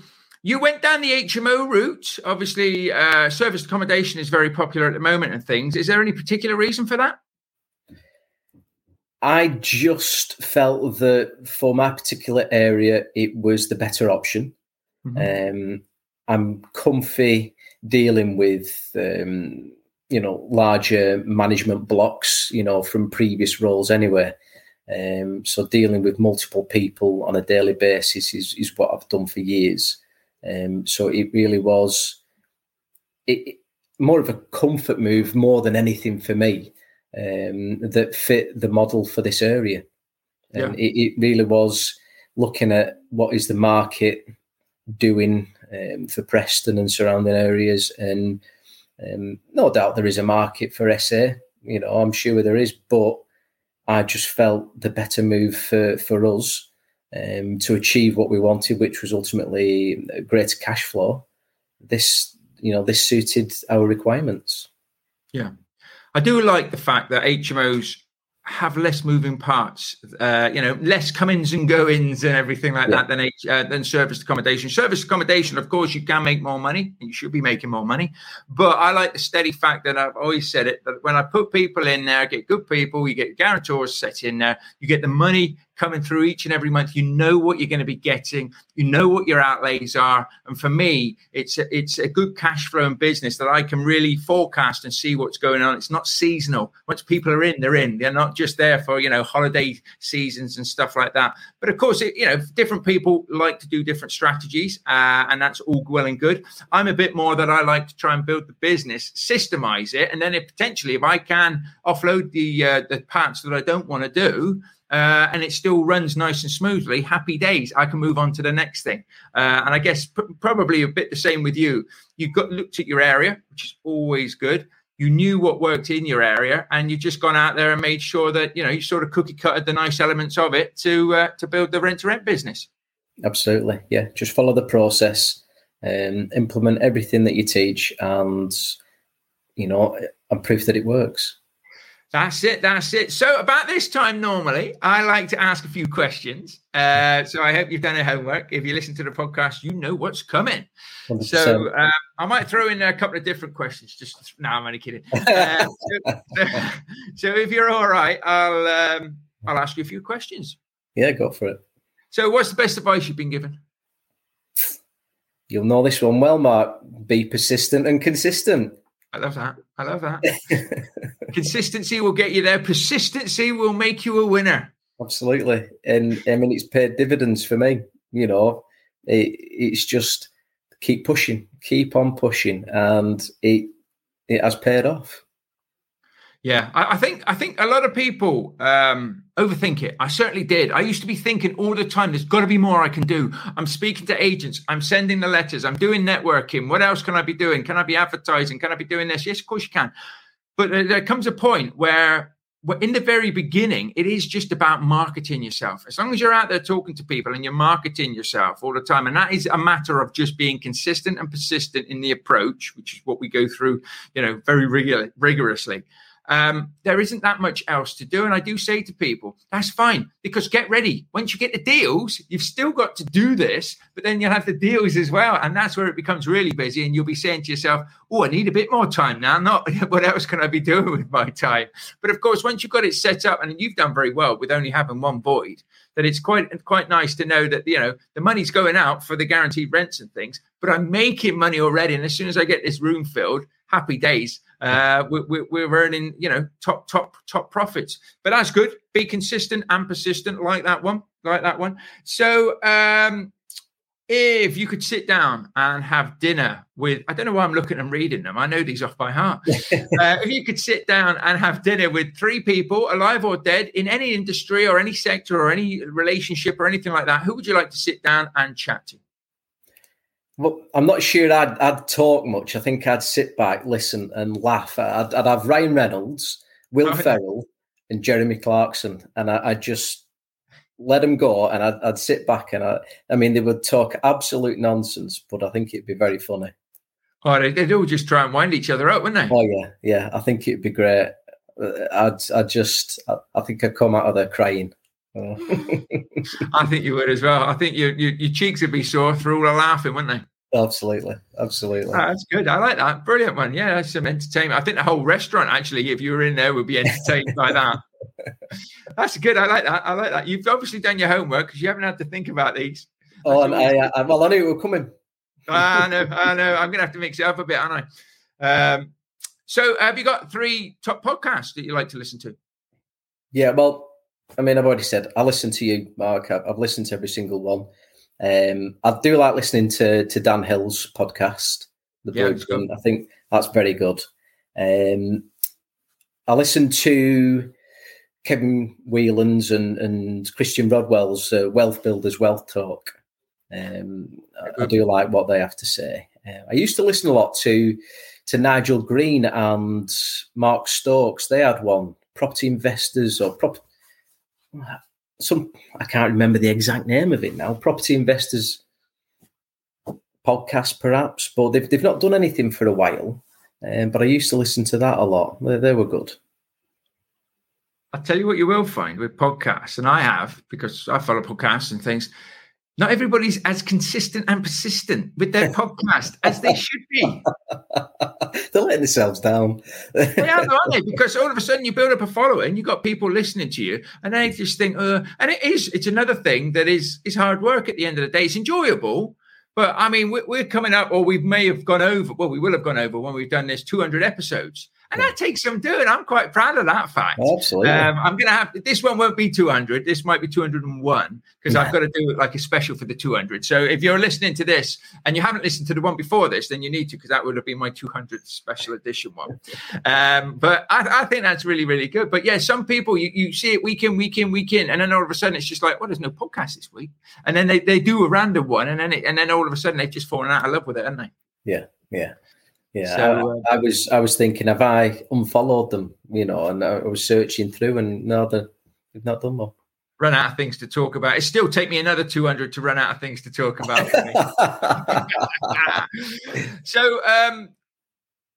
you went down the HMO route. Obviously, uh, service accommodation is very popular at the moment and things. Is there any particular reason for that? I just felt that for my particular area, it was the better option. Mm-hmm. Um, I'm comfy dealing with, um, you know, larger management blocks, you know, from previous roles anyway. Um, so dealing with multiple people on a daily basis is, is what I've done for years. Um, so it really was it, more of a comfort move more than anything for me um, that fit the model for this area. And yeah. it, it, really was looking at what is the market doing um, for Preston and surrounding areas. And um, no doubt there is a market for SA. You know, I'm sure there is, but I just felt the better move for, for us um, to achieve what we wanted, which was ultimately greater cash flow. This, you know, this suited our requirements. Yeah, I do like the fact that HMOs have less moving parts, uh, you know, less comings and goings and everything like yeah. that than uh, than service accommodation. Service accommodation, of course, you can make more money, and you should be making more money. But I like the steady fact that I've always said it that when I put people in there, get good people, you get guarantors set in there, you get the money coming through each and every month. You know what you're going to be getting. You know what your outlays are. And for me, it's a, it's a good cash flow in business that I can really forecast and see what's going on. It's not seasonal. Once people are in, they're in. They're not just there for you know holiday seasons and stuff like that. But of course, it, you know, different people like to do different strategies, uh, and that's all well and good. I'm a bit more that I like to try and build the business, systemize it, and then if potentially if I can offload the uh, the parts that I don't want to do uh, and it still runs nice and smoothly, happy days. I can move on to the next thing. Uh, and I guess p- probably a bit the same with you. You got looked at your area, which is always good. You knew what worked in your area, and you've just gone out there and made sure that you know you sort of cookie cutted the nice elements of it to uh, to build the rent to rent business. Absolutely, yeah. Just follow the process, um, implement everything that you teach, and you know, I'm proof that it works. That's it. That's it. So, about this time, normally, I like to ask a few questions. Uh, so, I hope you've done your homework. If you listen to the podcast, you know what's coming. 100%. So, uh, I might throw in a couple of different questions. Just now, I'm only kidding. Uh, so, so, so, if you're all right, I'll um, I'll ask you a few questions. Yeah, go for it. So, what's the best advice you've been given? You'll know this one well, Mark. Be persistent and consistent. I love that. I love that. Consistency will get you there. Persistency will make you a winner. Absolutely. And I mean, it's paid dividends for me. You know, it, it's just keep pushing, keep on pushing, and it it has paid off. Yeah, I, I, think I think a lot of people um, overthink it. I certainly did. I used to be thinking all the time, "There's got to be more I can do." I'm speaking to agents. I'm sending the letters. I'm doing networking. What else can I be doing? Can I be advertising? Can I be doing this? Yes, of course you can. But there comes a point where, where, in the very beginning, it is just about marketing yourself. As long as you're out there talking to people and you're marketing yourself all the time, and that is a matter of just being consistent and persistent in the approach, which is what we go through, you know, very rigor- rigorously um, there isn't that much else to do. And I do say to people, that's fine because get ready. Once you get the deals, you've still got to do this, but then you'll have the deals as well. And that's where it becomes really busy. And you'll be saying to yourself, oh, I need a bit more time now. Not what else can I be doing with my time? But of course, once you've got it set up, and you've done very well with only having one void, that it's quite quite nice to know that you know the money's going out for the guaranteed rents and things, but I'm making money already. And as soon as I get this room filled, happy days. Uh, we're, we're earning, you know, top, top, top profits. But that's good. Be consistent and persistent, like that one, like that one. So, um, if you could sit down and have dinner with, I don't know why I'm looking and reading them. I know these off by heart. uh, if you could sit down and have dinner with three people, alive or dead, in any industry or any sector or any relationship or anything like that, who would you like to sit down and chat to? Well, I'm not sure I'd, I'd talk much. I think I'd sit back, listen, and laugh. I'd, I'd have Ryan Reynolds, Will Ferrell, and Jeremy Clarkson, and I, would just let them go, and I'd, I'd sit back, and I, I mean, they would talk absolute nonsense, but I think it'd be very funny. Oh, they'd all just try and wind each other up, wouldn't they? Oh yeah, yeah. I think it'd be great. Uh, I'd, I'd just, I, I think I'd come out of there crying. I think you would as well. I think your, your, your cheeks would be sore through all the laughing, wouldn't they? Absolutely, absolutely. Oh, that's good. I like that. Brilliant one. Yeah, that's some entertainment. I think the whole restaurant, actually, if you were in there, would be entertained by that. That's good. I like that. I like that. You've obviously done your homework because you haven't had to think about these. Oh, and I, I, well, I knew it were coming. I know. I know. I'm going to have to mix it up a bit, aren't I? Um, so, have you got three top podcasts that you like to listen to? Yeah. Well, I mean, I've already said I listen to you, Mark. I've listened to every single one. Um, I do like listening to to Dan Hill's podcast. The yeah, I think that's very good. Um, I listen to Kevin Whelan's and, and Christian Rodwell's uh, Wealth Builders Wealth Talk. Um, I, I, do like what they have to say. Uh, I used to listen a lot to to Nigel Green and Mark Stokes. They had one property investors or prop some I can't remember the exact name of it now. Property investors podcast, perhaps, but they've they've not done anything for a while. Um, but I used to listen to that a lot. They, they were good. I'll tell you what you will find with podcasts, and I have because I follow podcasts and things not everybody's as consistent and persistent with their podcast as they should be. They're letting themselves down. they are, aren't they? Because all of a sudden you build up a following, you've got people listening to you, and they just think, uh, and it is, it's another thing that is is hard work at the end of the day. It's enjoyable, but I mean, we're coming up, or we may have gone over, well, we will have gone over when we've done this 200 episodes. And that takes some doing. I'm quite proud of that fact. Absolutely. Um, I'm going to have this one won't be 200. This might be 201 because yeah. I've got to do it like a special for the 200. So if you're listening to this and you haven't listened to the one before this, then you need to because that would have been my 200 special edition one. um, but I, I, think that's really, really good. But yeah, some people you, you see it week in, week in, week in, and then all of a sudden it's just like, well, there's no podcast this week, and then they, they do a random one, and then it, and then all of a sudden they've just fallen out of love with it, haven't they? Yeah, yeah. Yeah, so, I, I, was I was thinking, have I unfollowed them? You know, and I was searching through, and no, they've not done well. Run out of things to talk about. It still take me another two hundred to run out of things to talk about. so, um,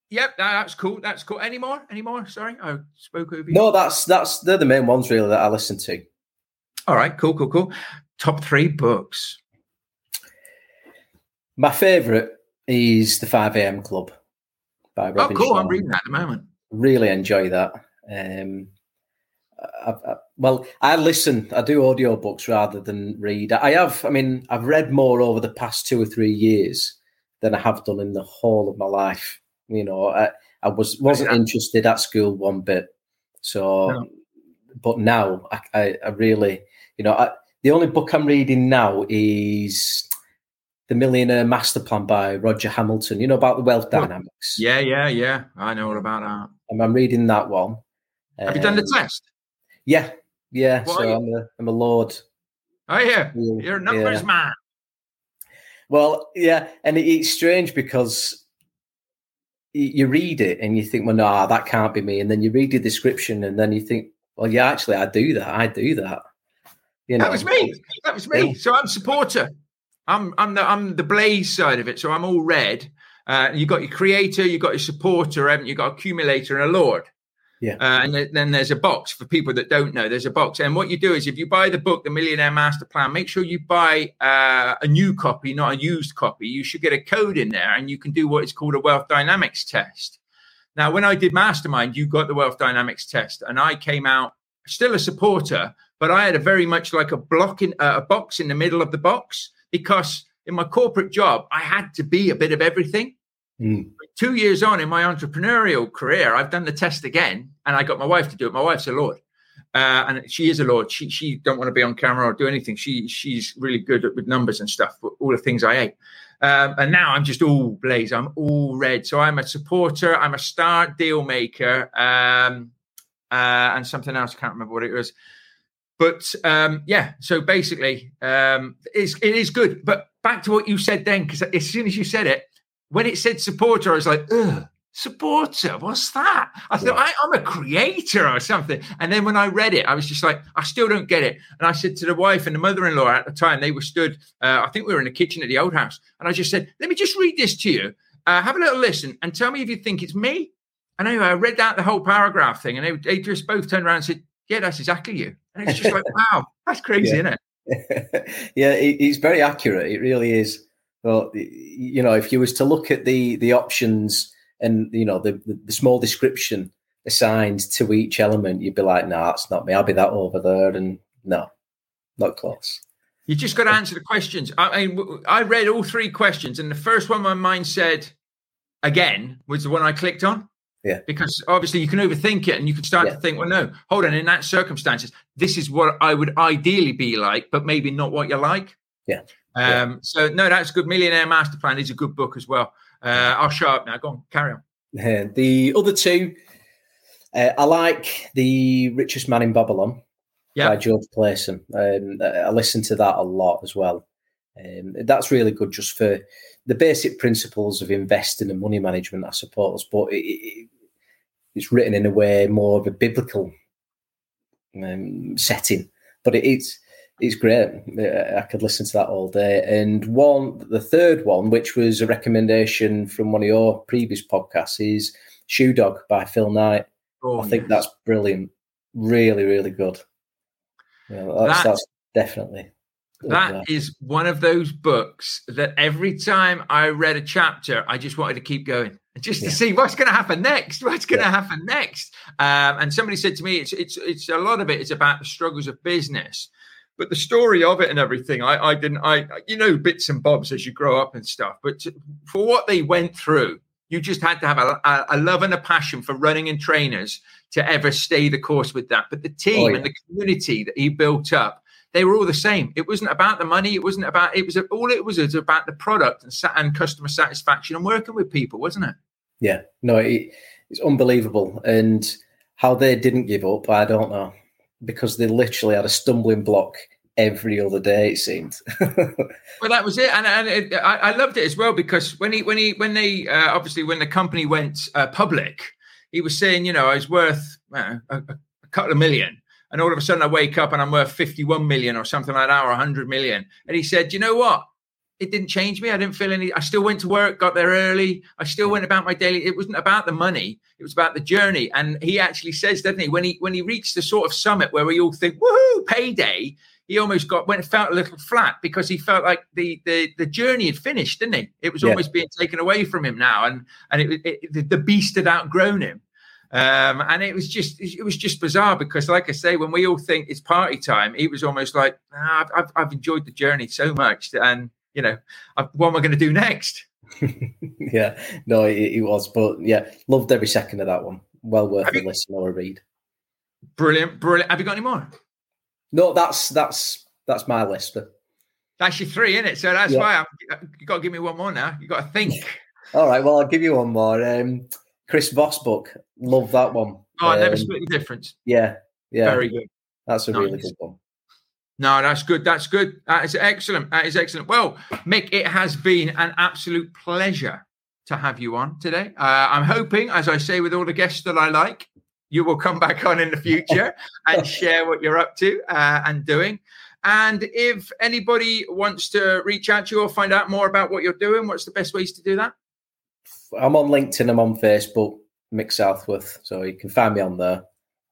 yep, that's cool. That's cool. Any more? Any more? Sorry, I spoke over you. No, that's that's they're the main ones really that I listen to. All right, cool, cool, cool. Top three books. My favorite is the Five AM Club by oh, Robin. Oh, cool! I'm reading that at the moment. Really enjoy that. Um, I, I, well, I listen. I do audio books rather than read. I have. I mean, I've read more over the past two or three years than I have done in the whole of my life. You know, I, I was wasn't yeah. interested at school one bit. So, no. but now I, I, really, you know, the only book I'm reading now is the Millionaire Master Plan by Roger Hamilton. You know about the wealth dynamics. Yeah, yeah, yeah. I know all about that. And I'm reading that one. Have um, you done the um, test? Yeah, yeah. What so I'm a, I'm a lord. Oh yeah, you're a numbers yeah. man. Well, yeah, and it, it's strange because you read it and you think, well, no, that can't be me. And then you read the description and then you think, well, yeah, actually, I do that. I do that. You know, that was me. That was me. So I'm supporter. I'm I'm the I'm the blaze side of it, so I'm all red. Uh, you got your creator, you've got your supporter, haven't you? Got accumulator and a lord. Yeah. Uh, and th- then there's a box for people that don't know. There's a box, and what you do is if you buy the book, The Millionaire Master Plan, make sure you buy uh, a new copy, not a used copy. You should get a code in there, and you can do what is called a wealth dynamics test. Now, when I did Mastermind, you got the wealth dynamics test, and I came out still a supporter, but I had a very much like a block in uh, a box in the middle of the box because in my corporate job, I had to be a bit of everything. Mm. Two years on in my entrepreneurial career, I've done the test again, and I got my wife to do it. My wife's a lord, uh, and she is a lord. She she don't want to be on camera or do anything. She she's really good at, with numbers and stuff. All the things I ate, um, and now I'm just all blaze. I'm all red. So I'm a supporter. I'm a star deal maker, um, uh, and something else. I can't remember what it was. But um, yeah, so basically, um, it's, it is good. But back to what you said then, because as soon as you said it, when it said supporter, I was like, ugh, supporter, what's that? I thought I, am a creator or something. And then when I read it, I was just like, I still don't get it. And I said to the wife and the mother-in-law at the time, they were stood, uh, I think we were in the kitchen at the old house. And I just said, let me just read this to you. Uh, have a little listen and tell me if you think it's me. And anyway, I read out the whole paragraph thing and they, they just both turned around and said, yeah, that's exactly you. And it's just like, wow, that's crazy, Yeah. isn't it? yeah, it, it's very accurate. It really is. But you know, if you was to look at the the options and you know the, the, the small description assigned to each element, you'd be like, "Nah, it's not me. I'll be that over there." And no, not close. You just got to answer the questions. I mean, I read all three questions, and the first one my mind said again was the one I clicked on. Yeah. Because obviously you can overthink it and you can start Yeah. to think, well, no, hold on, in that circumstances, this is what I would ideally be like, but maybe not what you like. Yeah. Um, Yeah. so no, that's good. Millionaire Master Plan is a good book as well. Uh, I'll shut up now. Go on, carry on. Uh, the other two, uh, I like the Richest Man in Babylon Yeah. by George Clason. Um, I listen to that a lot as well. Um, that's really good just for the basic principles of investing and money management, I suppose. But it, it, it's written in a way more of a biblical um, setting. But it, it's it's great. Uh, I could listen to that all day. And one, the third one, which was a recommendation from one of your previous podcasts, is Shoe Dog by Phil Knight. Oh, I think yes. that's brilliant. Really, really good. Yeah, that's, That- that's definitely. That is one of those books that every time I read a chapter, I just wanted to keep going, just to Yeah. see what's going to happen next. What's going to Yeah. happen next? Um, and somebody said to me, "It's it's it's a lot of it is about the struggles of business." But the story of it and everything, I, I didn't, I, you know, bits and bobs as you grow up and stuff. But to, for what they went through, you just had to have a, a, a love and a passion for running and trainers to ever stay the course with that. But the team Oh, yeah. and the community that he built up, they were all the same. It wasn't about the money. It wasn't about. It was all it was. It was about the product and and customer satisfaction and working with people, wasn't it? Yeah, no, it, it's unbelievable. And how they didn't give up, I don't know, because they literally had a stumbling block every other day. It seemed. Well, that was it, and, and it, I, I loved it as well because when he when he when they uh, obviously when the company went uh, public, he was saying, you know, I was worth uh, a, a couple of million, and all of a sudden I wake up and I'm worth fifty one million or something like that, or hundred million, and he said, you know what? It didn't change me. I didn't feel any. I still went to work, got there early. I still went about my daily. It wasn't about the money. It was about the journey. And he actually says, doesn't he, when he when he reached the sort of summit where we all think, woohoo, payday, he almost got went felt a little flat because he felt like the the the journey had finished, didn't he? It was Yeah. almost being taken away from him now, and and it, it, the beast had outgrown him. Um, and it was just it was just bizarre because, like I say, when we all think it's party time, it was almost like, "Ah, I've, I've I've enjoyed the journey so much, and you know, I, what am I going to do next? yeah, no, it, it was. But yeah, loved every second of that one. Well worth Have a you- listen or a read. Brilliant, brilliant. Have you got any more? No, that's that's that's my list. That's your three, isn't it? So that's Yeah. why I, you got to give me one more now. You got to think. All right, well, I'll give you one more. Um, Chris Voss book. Love that one. Oh, I never Um, split the difference. Yeah, yeah, Very good. that's a really good one. No, that's good. That's good. That is excellent. That is excellent. Well, Mick, it has been an absolute pleasure to have you on today. Uh, I'm hoping, as I say with all the guests that I like, you will come back on in the future and share what you're up to uh, and doing. And if anybody wants to reach out to you or find out more about what you're doing, what's the best ways to do that? I'm on LinkedIn. I'm on Facebook. Mick Southworth. So you can find me on there.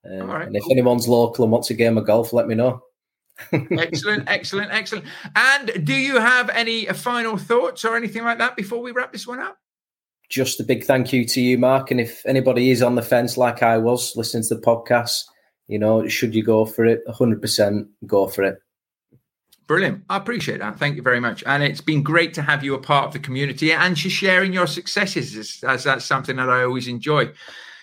Um, right. And if anyone's local and wants a game of golf, let me know. excellent, excellent, excellent. And do you have any final thoughts or anything like that before we wrap this one up? Just a big thank you to you, Mark. And if anybody is on the fence like I was listening to the podcast, you know, should you go for it? 100% go for it. Brilliant. I appreciate that. Thank you very much. And it's been great to have you a part of the community and sharing your successes, as that's something that I always enjoy.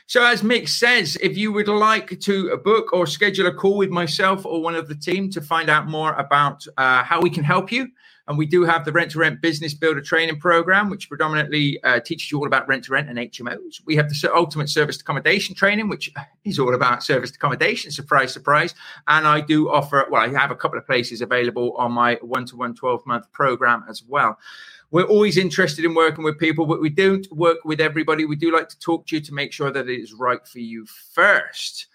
So, as Mick says, if you would like to book or schedule a call with myself or one of the team to find out more about uh, how we can help you, and we do have the Rent to Rent Business Builder Training Program, which predominantly uh, teaches you all about rent to rent and HMOs. We have the Ultimate Service Accommodation Training, which is all about service accommodation. Surprise, surprise. And I do offer, well, I have a couple of places available on my one to one 12 month program as well. We're always interested in working with people, but we don't work with everybody. We do like to talk to you to make sure that it is right for you first.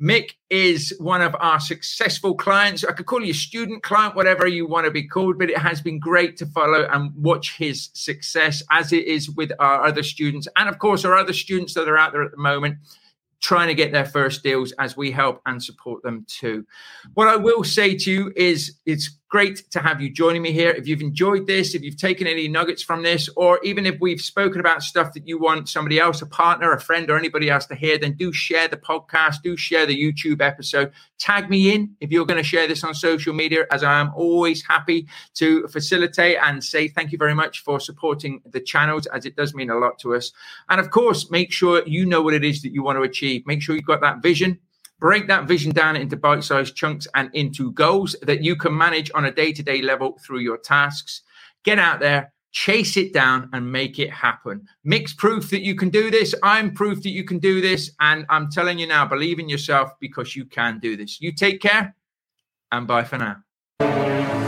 Mick is one of our successful clients. I could call you student client, whatever you want to be called, but it has been great to follow and watch his success as it is with our other students. And of course, our other students that are out there at the moment trying to get their first deals as we help and support them too. What I will say to you is it's great to have you joining me here. If you've enjoyed this, if you've taken any nuggets from this, or even if we've spoken about stuff that you want somebody else, a partner, a friend, or anybody else to hear, then do share the podcast, do share the YouTube episode. Tag me in if you're going to share this on social media, as I am always happy to facilitate and say thank you very much for supporting the channels, as it does mean a lot to us. And of course, make sure you know what it is that you want to achieve. Make sure you've got that vision break that vision down into bite sized chunks and into goals that you can manage on a day to day level through your tasks. Get out there, chase it down, and make it happen. Mick's proof that you can do this. I'm proof that you can do this. And I'm telling you now, believe in yourself because you can do this. You take care and bye for now.